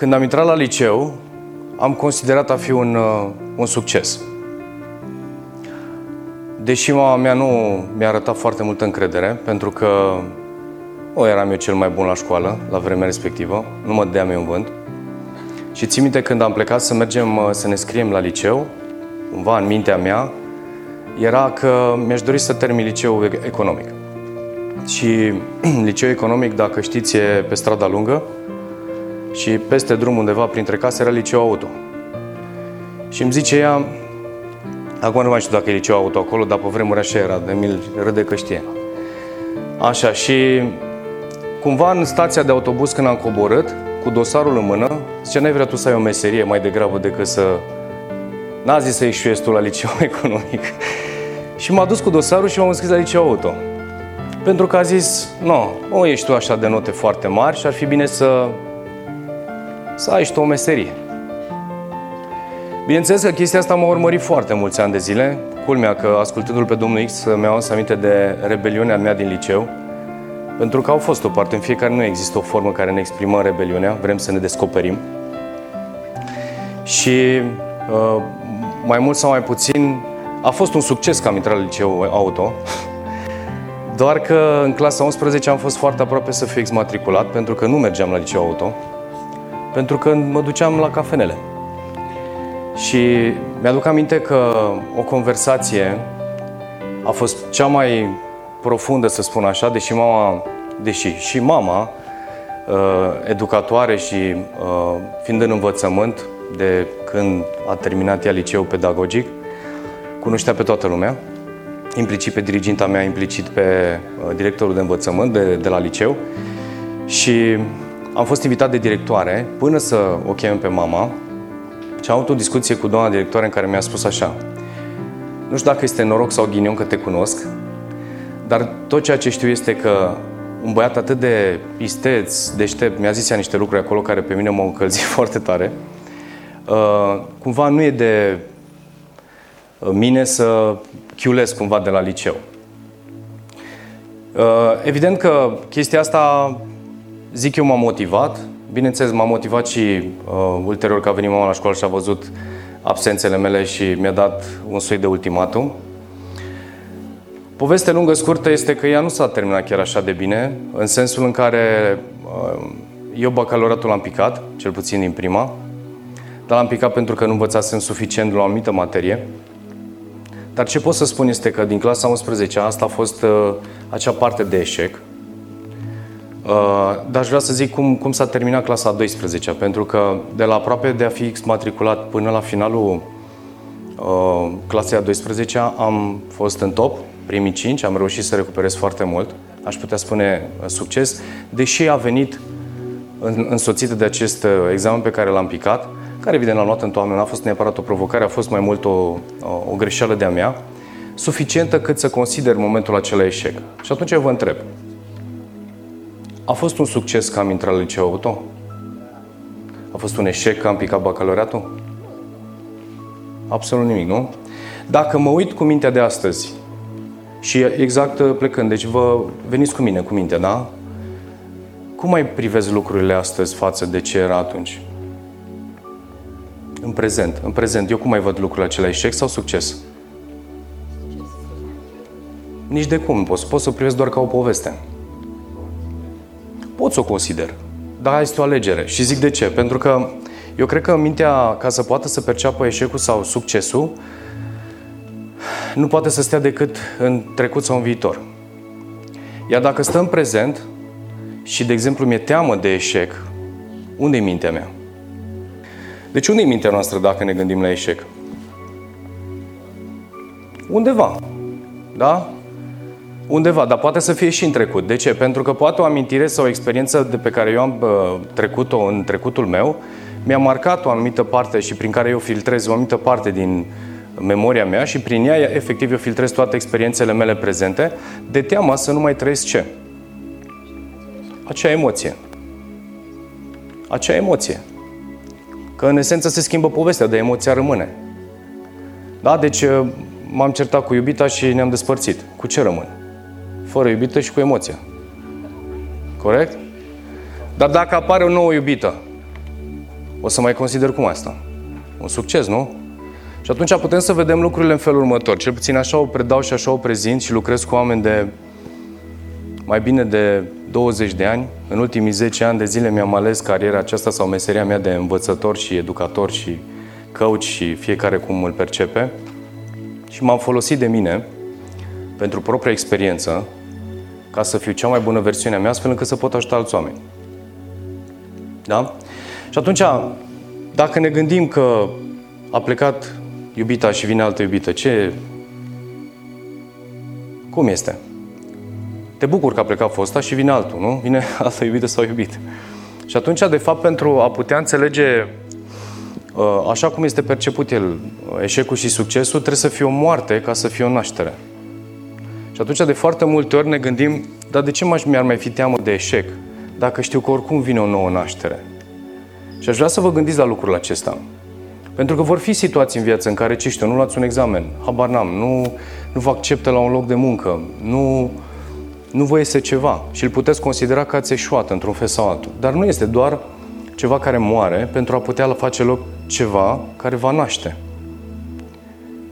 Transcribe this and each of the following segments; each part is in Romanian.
Când am intrat la liceu, am considerat a fi un, uh, un succes. Deși mama mea nu mi-a arătat foarte multă încredere, pentru că o eram eu cel mai bun la școală, la vremea respectivă, nu mă dădeam eu în vânt. Și țin minte când am plecat să mergem uh, să ne scriem la liceu, cumva în mintea mea, era că mi-aș dori să termin liceul economic. Și liceul economic, dacă știți, e pe strada lungă și peste drum undeva printre case era liceu auto. Și îmi zice ea, acum nu mai știu dacă e liceu auto acolo, dar pe vremuri așa era, de mil râde că știe. Așa, și cumva în stația de autobuz când am coborât, cu dosarul în mână, zice, n-ai vrea tu să ai o meserie mai degrabă decât să... N-a zis să ieși tu la liceu economic. și m-a dus cu dosarul și m-am înscris la liceu auto. Pentru că a zis, nu, o ești tu așa de note foarte mari și ar fi bine să, să ai și tu o meserie. Bineînțeles că chestia asta m-a urmărit foarte mulți ani de zile. Culmea că, ascultându-l pe domnul X, mi-au adus aminte de rebeliunea mea din liceu. Pentru că au fost o parte, în fiecare nu există o formă care ne exprimă rebeliunea, vrem să ne descoperim. Și uh, mai mult sau mai puțin, a fost un succes că am intrat la liceu auto. Doar că în clasa 11 am fost foarte aproape să fiu exmatriculat, pentru că nu mergeam la liceu auto, pentru că mă duceam la cafenele. Și mi-aduc aminte că o conversație a fost cea mai profundă, să spun așa, deși mama, deși și mama, uh, educatoare și uh, fiind în învățământ de când a terminat ea liceul pedagogic, cunoștea pe toată lumea, implicit pe diriginta mea, implicit pe uh, directorul de învățământ de, de la liceu și am fost invitat de directoare până să o chem pe mama și am avut o discuție cu doamna directoare în care mi-a spus așa nu știu dacă este noroc sau ghinion că te cunosc, dar tot ceea ce știu este că un băiat atât de isteț, deștept, mi-a zis ea niște lucruri acolo care pe mine m-au încălzit foarte tare. Uh, cumva nu e de uh, mine să chiulesc cumva de la liceu. Uh, evident că chestia asta, zic eu, m-a motivat. Bineînțeles, m-a motivat și uh, ulterior că a venit mama la școală și a văzut absențele mele și mi-a dat un soi de ultimatum. Poveste lungă, scurtă, este că ea nu s-a terminat chiar așa de bine, în sensul în care uh, eu bacalaureatul l-am picat, cel puțin din prima, dar l-am picat pentru că nu învățasem suficient la o anumită materie. Dar ce pot să spun este că din clasa 11 asta a fost uh, acea parte de eșec. Uh, dar aș vrea să zic cum, cum s-a terminat clasa 12 pentru că de la aproape de a fi exmatriculat până la finalul uh, clasei a 12 am fost în top, primii 5, am reușit să recuperez foarte mult, aș putea spune uh, succes, deși a venit însoțită de acest uh, examen pe care l-am picat, care evident l-am luat în toamnă, n-a fost neapărat o provocare, a fost mai mult o, o greșeală de-a mea, suficientă cât să consider momentul acela eșec. Și atunci eu vă întreb, a fost un succes că am intrat la liceu auto? A fost un eșec că am picat bacalaureatul? Absolut nimic, nu? Dacă mă uit cu mintea de astăzi și exact uh, plecând, deci vă veniți cu mine, cu mintea, da? Cum mai privezi lucrurile astăzi față de ce era atunci? În prezent, în prezent, eu cum mai văd lucrurile acelea, eșec sau succes? Nici de cum, pot, pot să privesc doar ca o poveste. Pot să o consider, dar este o alegere. Și zic de ce? Pentru că eu cred că mintea, ca să poată să perceapă eșecul sau succesul, nu poate să stea decât în trecut sau în viitor. Iar dacă stă în prezent și, de exemplu, mi-e teamă de eșec, unde e mintea mea? Deci unde e mintea noastră dacă ne gândim la eșec? Undeva. Da? Undeva, dar poate să fie și în trecut. De ce? Pentru că poate o amintire sau o experiență de pe care eu am trecut-o în trecutul meu mi-a marcat o anumită parte și prin care eu filtrez o anumită parte din memoria mea și prin ea, efectiv, eu filtrez toate experiențele mele prezente, de teama să nu mai trăiesc ce? Acea emoție. Acea emoție. Că în esență se schimbă povestea, de emoția rămâne. Da? Deci m-am certat cu iubita și ne-am despărțit. Cu ce rămân? Fără iubită și cu emoția. Corect? Dar dacă apare o nouă iubită, o să mai consider cum asta. Un succes, nu? Și atunci putem să vedem lucrurile în felul următor. Cel puțin așa o predau și așa o prezint și lucrez cu oameni de mai bine de 20 de ani. În ultimii 10 ani de zile mi-am ales cariera aceasta sau meseria mea de învățător și educator și coach și fiecare cum îl percepe. Și m-am folosit de mine pentru propria experiență ca să fiu cea mai bună versiune a mea, astfel încât să pot ajuta alți oameni. Da? Și atunci, dacă ne gândim că a plecat iubita și vine altă iubită, ce... Cum este? Te bucur că a plecat fosta și vine altul, nu? Vine altă iubită sau iubit. Și atunci, de fapt, pentru a putea înțelege uh, așa cum este perceput el, eșecul și succesul, trebuie să fie o moarte ca să fie o naștere. Și atunci, de foarte multe ori ne gândim, dar de ce mi-ar mai fi teamă de eșec, dacă știu că oricum vine o nouă naștere? Și aș vrea să vă gândiți la lucrul acesta. Pentru că vor fi situații în viață în care, ce știu, nu luați un examen, habar n-am, nu, nu vă acceptă la un loc de muncă, nu, nu vă iese ceva și îl puteți considera că ați eșuat într-un fel sau altul. Dar nu este doar ceva care moare pentru a putea face loc ceva care va naște.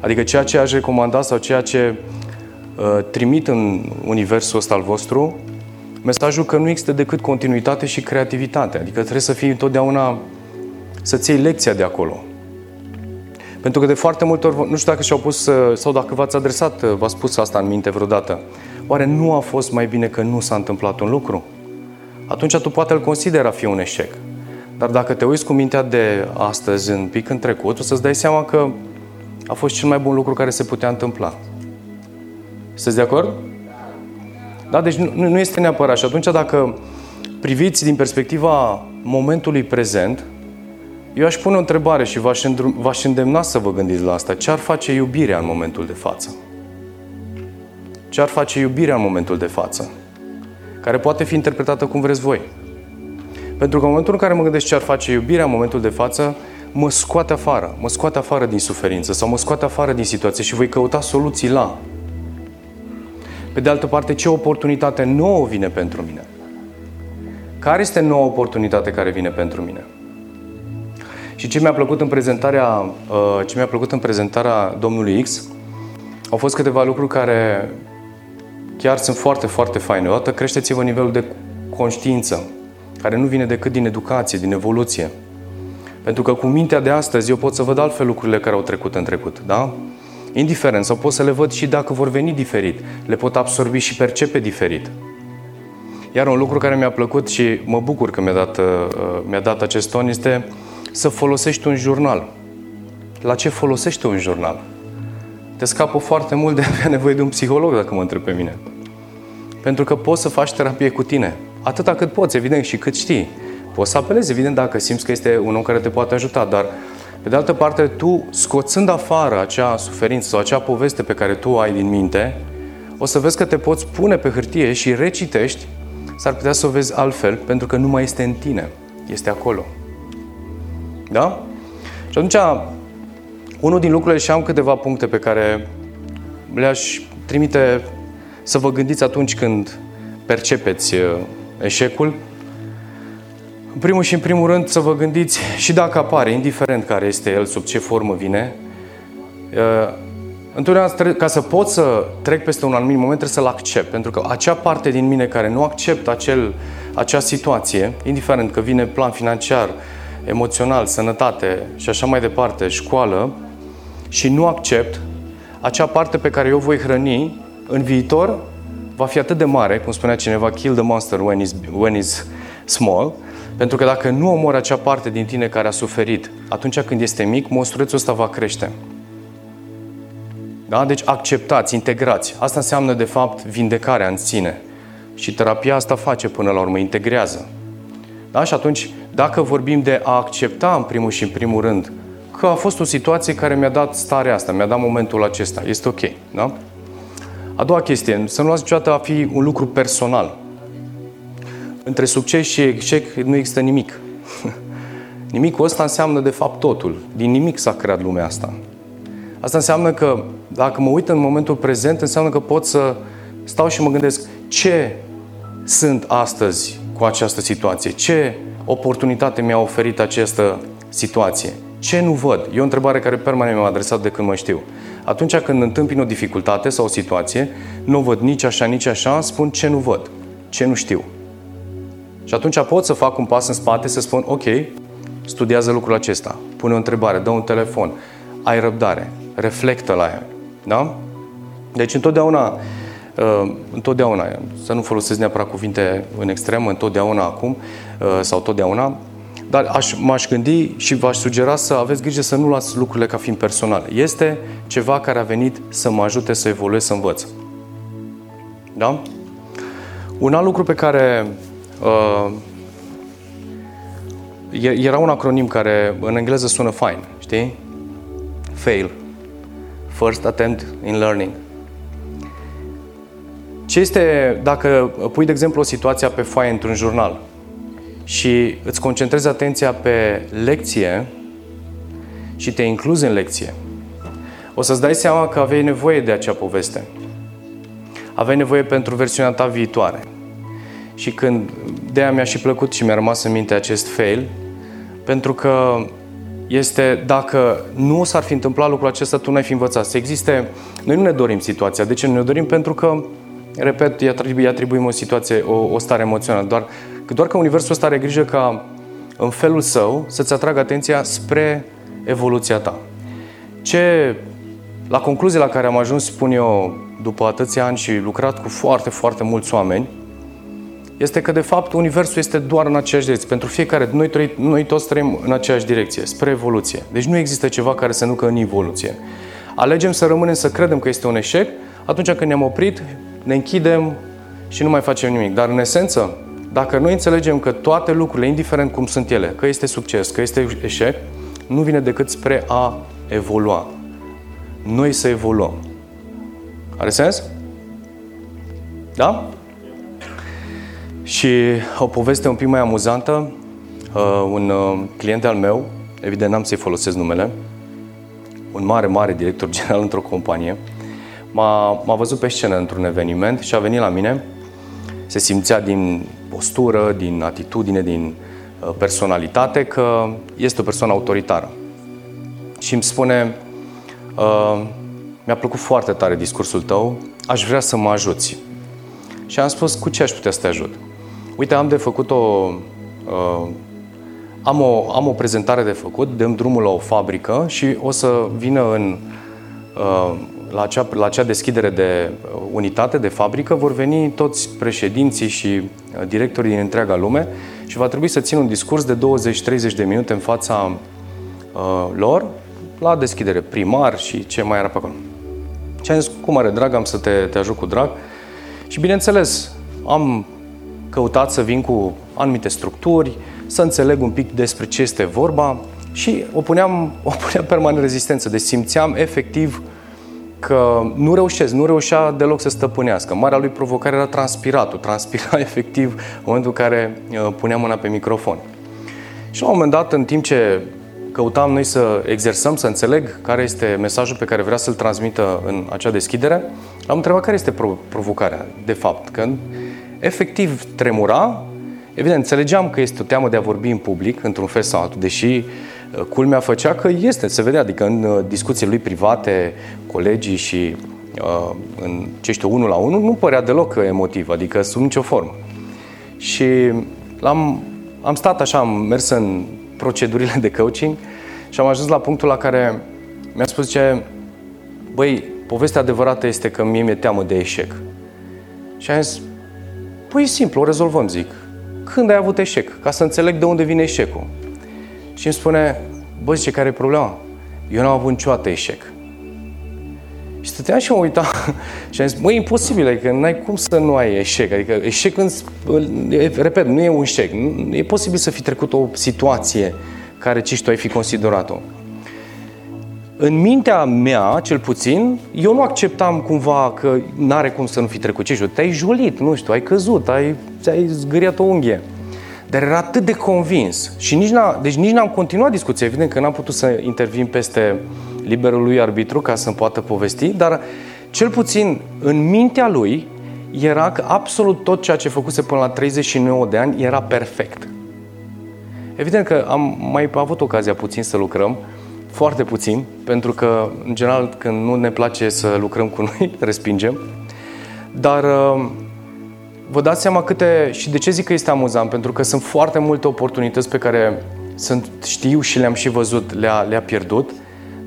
Adică ceea ce aș recomanda sau ceea ce uh, trimit în universul ăsta al vostru, mesajul că nu există decât continuitate și creativitate. Adică trebuie să fii întotdeauna, să-ți iei lecția de acolo. Pentru că de foarte multe ori, nu știu dacă și-au pus, uh, sau dacă v-ați adresat, uh, v-ați spus asta în minte vreodată, oare nu a fost mai bine că nu s-a întâmplat un lucru? Atunci tu poate îl consideri a fi un eșec. Dar dacă te uiți cu mintea de astăzi în pic în trecut, o să-ți dai seama că a fost cel mai bun lucru care se putea întâmpla. Sunteți de acord? Da? Deci nu, nu este neapărat. Și atunci dacă priviți din perspectiva momentului prezent, eu aș pune o întrebare și v-aș, v-aș îndemna să vă gândiți la asta. Ce ar face iubirea în momentul de față? Ce ar face iubirea în momentul de față? Care poate fi interpretată cum vreți voi. Pentru că în momentul în care mă gândesc ce ar face iubirea în momentul de față, mă scoate afară, mă scoate afară din suferință sau mă scoate afară din situație și voi căuta soluții la. Pe de altă parte, ce oportunitate nouă vine pentru mine? Care este noua oportunitate care vine pentru mine? Și ce mi-a plăcut în prezentarea, uh, ce mi-a plăcut în prezentarea domnului X au fost câteva lucruri care chiar sunt foarte, foarte faine. Odată creșteți-vă nivelul de conștiință, care nu vine decât din educație, din evoluție. Pentru că cu mintea de astăzi eu pot să văd altfel lucrurile care au trecut în trecut, da? Indiferent, sau pot să le văd și dacă vor veni diferit. Le pot absorbi și percepe diferit. Iar un lucru care mi-a plăcut și mă bucur că mi-a dat, uh, mi-a dat acest ton este să folosești un jurnal. La ce folosești un jurnal? Te scapă foarte mult de avea nevoie de un psiholog, dacă mă întreb pe mine. Pentru că poți să faci terapie cu tine. Atâta cât poți, evident, și cât știi. Poți să apelezi, evident, dacă simți că este un om care te poate ajuta, dar pe de altă parte, tu, scoțând afară acea suferință sau acea poveste pe care tu o ai din minte, o să vezi că te poți pune pe hârtie și recitești, s-ar putea să o vezi altfel, pentru că nu mai este în tine, este acolo. Da? Și atunci, unul din lucrurile și am câteva puncte pe care le-aș trimite să vă gândiți atunci când percepeți uh, eșecul. În primul și în primul rând să vă gândiți și dacă apare, indiferent care este el, sub ce formă vine, uh, întotdeauna ca să pot să trec peste un anumit moment trebuie să-l accept. Pentru că acea parte din mine care nu acceptă acel, acea situație, indiferent că vine plan financiar, emoțional, sănătate și așa mai departe, școală, și nu accept, acea parte pe care eu voi hrăni în viitor va fi atât de mare, cum spunea cineva, kill the monster when is, when is small, pentru că dacă nu omori acea parte din tine care a suferit, atunci când este mic, monstruțul ăsta va crește. Da? Deci acceptați, integrați. Asta înseamnă, de fapt, vindecarea în sine. Și terapia asta face până la urmă, integrează. Da? Și atunci, dacă vorbim de a accepta în primul și în primul rând că a fost o situație care mi-a dat starea asta, mi-a dat momentul acesta, este ok. Da? A doua chestie, să nu luați niciodată a fi un lucru personal. Între succes și eșec nu există nimic. Nimicul ăsta înseamnă de fapt totul. Din nimic s-a creat lumea asta. Asta înseamnă că dacă mă uit în momentul prezent, înseamnă că pot să stau și mă gândesc ce sunt astăzi cu această situație, ce oportunitate mi-a oferit această situație? Ce nu văd? E o întrebare care permanent mi-am adresat de când mă știu. Atunci când întâmpin o dificultate sau o situație, nu văd nici așa, nici așa, spun ce nu văd, ce nu știu. Și atunci pot să fac un pas în spate, să spun, ok, studiază lucrul acesta, pune o întrebare, dă un telefon, ai răbdare, reflectă la el. Da? Deci întotdeauna, uh, întotdeauna, să nu folosesc neapărat cuvinte în extrem, întotdeauna acum uh, sau totdeauna, dar aș, m-aș gândi și v-aș sugera să aveți grijă să nu luați lucrurile ca fiind personale. Este ceva care a venit să mă ajute să evoluez, să învăț. Da? Un alt lucru pe care uh, era un acronim care în engleză sună fain, știi? FAIL. First attempt in learning. Ce este dacă pui, de exemplu, o situație pe foaie într-un jurnal și îți concentrezi atenția pe lecție și te incluzi în lecție, o să-ți dai seama că aveai nevoie de acea poveste. Aveai nevoie pentru versiunea ta viitoare. Și când de aia mi-a și plăcut și mi-a rămas în minte acest fail, pentru că este dacă nu s-ar fi întâmplat lucrul acesta, tu n-ai fi învățat. Să existe, noi nu ne dorim situația. De ce nu ne dorim? Pentru că, repet, îi atribuim, atribuim o situație, o, o stare emoțională. Doar, doar că Universul ăsta are grijă ca în felul său să-ți atragă atenția spre evoluția ta. Ce, la concluzia la care am ajuns, spun eu, după atâția ani și lucrat cu foarte, foarte mulți oameni, este că, de fapt, Universul este doar în aceeași direcție. Pentru fiecare, noi, trăi, noi toți trăim în aceeași direcție, spre evoluție. Deci nu există ceva care să nu că în evoluție. Alegem să rămânem să credem că este un eșec, atunci când ne-am oprit, ne închidem și nu mai facem nimic. Dar, în esență, dacă noi înțelegem că toate lucrurile, indiferent cum sunt ele, că este succes, că este eșec, nu vine decât spre a evolua. Noi să evoluăm. Are sens? Da? Și o poveste un pic mai amuzantă, uh, un uh, client al meu, evident n-am să-i folosesc numele, un mare, mare director general într-o companie, m-a, m-a văzut pe scenă într-un eveniment și a venit la mine. Se simțea din postură, din atitudine, din uh, personalitate că este o persoană autoritară. Și îmi spune, mi-a plăcut foarte tare discursul tău, aș vrea să mă ajuți. Și am spus, cu ce aș putea să te ajut? Uite, am de făcut o... Uh, am o, am o prezentare de făcut, dăm drumul la o fabrică și o să vină în, uh, la, acea, la acea deschidere de unitate, de fabrică, vor veni toți președinții și uh, directorii din întreaga lume și va trebui să țin un discurs de 20-30 de minute în fața uh, lor, la deschidere primar și ce mai era pe acolo. Și am zis, cu mare drag, am să te, te ajut cu drag. Și bineînțeles, am căutat să vin cu anumite structuri, să înțeleg un pic despre ce este vorba și o puneam, o puneam permanent rezistență. Deci simțeam efectiv că nu reușesc, nu reușea deloc să stăpânească. Marea lui provocare era transpiratul, transpira efectiv în momentul în care uh, puneam mâna pe microfon. Și la un moment dat, în timp ce căutam noi să exersăm, să înțeleg care este mesajul pe care vrea să-l transmită în acea deschidere, am întrebat care este provocarea, de fapt. Că efectiv tremura. Evident, înțelegeam că este o teamă de a vorbi în public, într-un fel sau altul, deși uh, culmea făcea că este, se vedea, adică în uh, discuții lui private, colegii și uh, în, ce știu, unul la unul, nu părea deloc emotiv, adică sub nicio formă. Și am am stat așa, am mers în procedurile de coaching și am ajuns la punctul la care mi-a spus ce, băi, povestea adevărată este că mie mi-e teamă de eșec. Și am zis, Păi e simplu, o rezolvăm, zic. Când ai avut eșec? Ca să înțeleg de unde vine eșecul. Și îmi spune, bă, zice, care e problema? Eu n-am avut niciodată eșec. Și stăteam și mă uitam și am zis, băi, imposibil, adică n-ai cum să nu ai eșec. Adică eșec, în, repet, nu e un eșec. Nu, e posibil să fi trecut o situație care ci tu ai fi considerat-o în mintea mea, cel puțin, eu nu acceptam cumva că n-are cum să nu fi trecut. Ce Te-ai julit, nu știu, ai căzut, ai, ai zgâriat o unghie. Dar era atât de convins și nici, n-a, deci nici n-am continuat discuția. Evident că n-am putut să intervin peste liberul lui arbitru ca să-mi poată povesti, dar cel puțin în mintea lui era că absolut tot ceea ce făcuse până la 39 de ani era perfect. Evident că am mai avut ocazia puțin să lucrăm, foarte puțin, pentru că, în general, când nu ne place să lucrăm cu noi, respingem. Dar uh, vă dați seama câte... Și de ce zic că este amuzant? Pentru că sunt foarte multe oportunități pe care sunt, știu și le-am și văzut, le-a, le-a pierdut,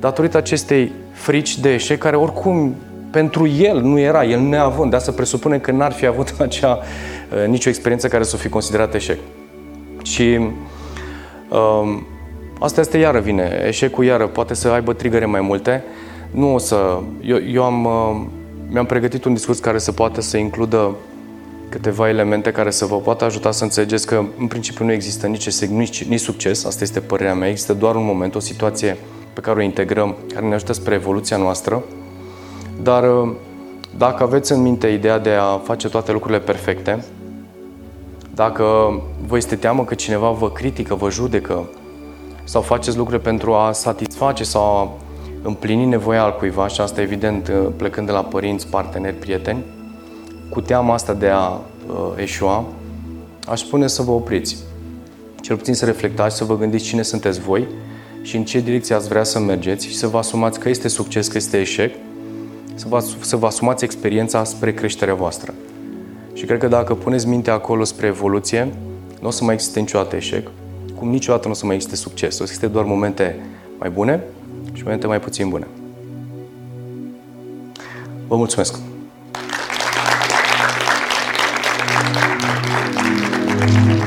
datorită acestei frici de eșec, care oricum pentru el nu era, el neavând, de asta presupune că n-ar fi avut acea uh, nicio experiență care să o fi considerat eșec. Și uh, asta este iară vine, eșecul iară. Poate să aibă trigăre mai multe. Nu o să... Eu, eu am, uh, mi-am pregătit un discurs care să poată să includă câteva elemente care să vă poată ajuta să înțelegeți că în principiu nu există nici, eșec, nici, nici succes, asta este părerea mea, există doar un moment, o situație pe care o integrăm, care ne ajută spre evoluția noastră. Dar uh, dacă aveți în minte ideea de a face toate lucrurile perfecte, dacă vă este teamă că cineva vă critică, vă judecă sau faceți lucruri pentru a satisface sau a împlini nevoia al cuiva și asta evident uh, plecând de la părinți, parteneri, prieteni, cu teama asta de a uh, eșua, aș spune să vă opriți. Cel puțin să reflectați, să vă gândiți cine sunteți voi și în ce direcție ați vrea să mergeți și să vă asumați că este succes, că este eșec să vă, să vă asumați experiența spre creșterea voastră. Și cred că dacă puneți mintea acolo spre evoluție, nu o să mai existe niciodată eșec, cum niciodată nu o să mai existe succes. O să existe doar momente mai bune și momente mai puțin bune. Vă mulțumesc! Thank you.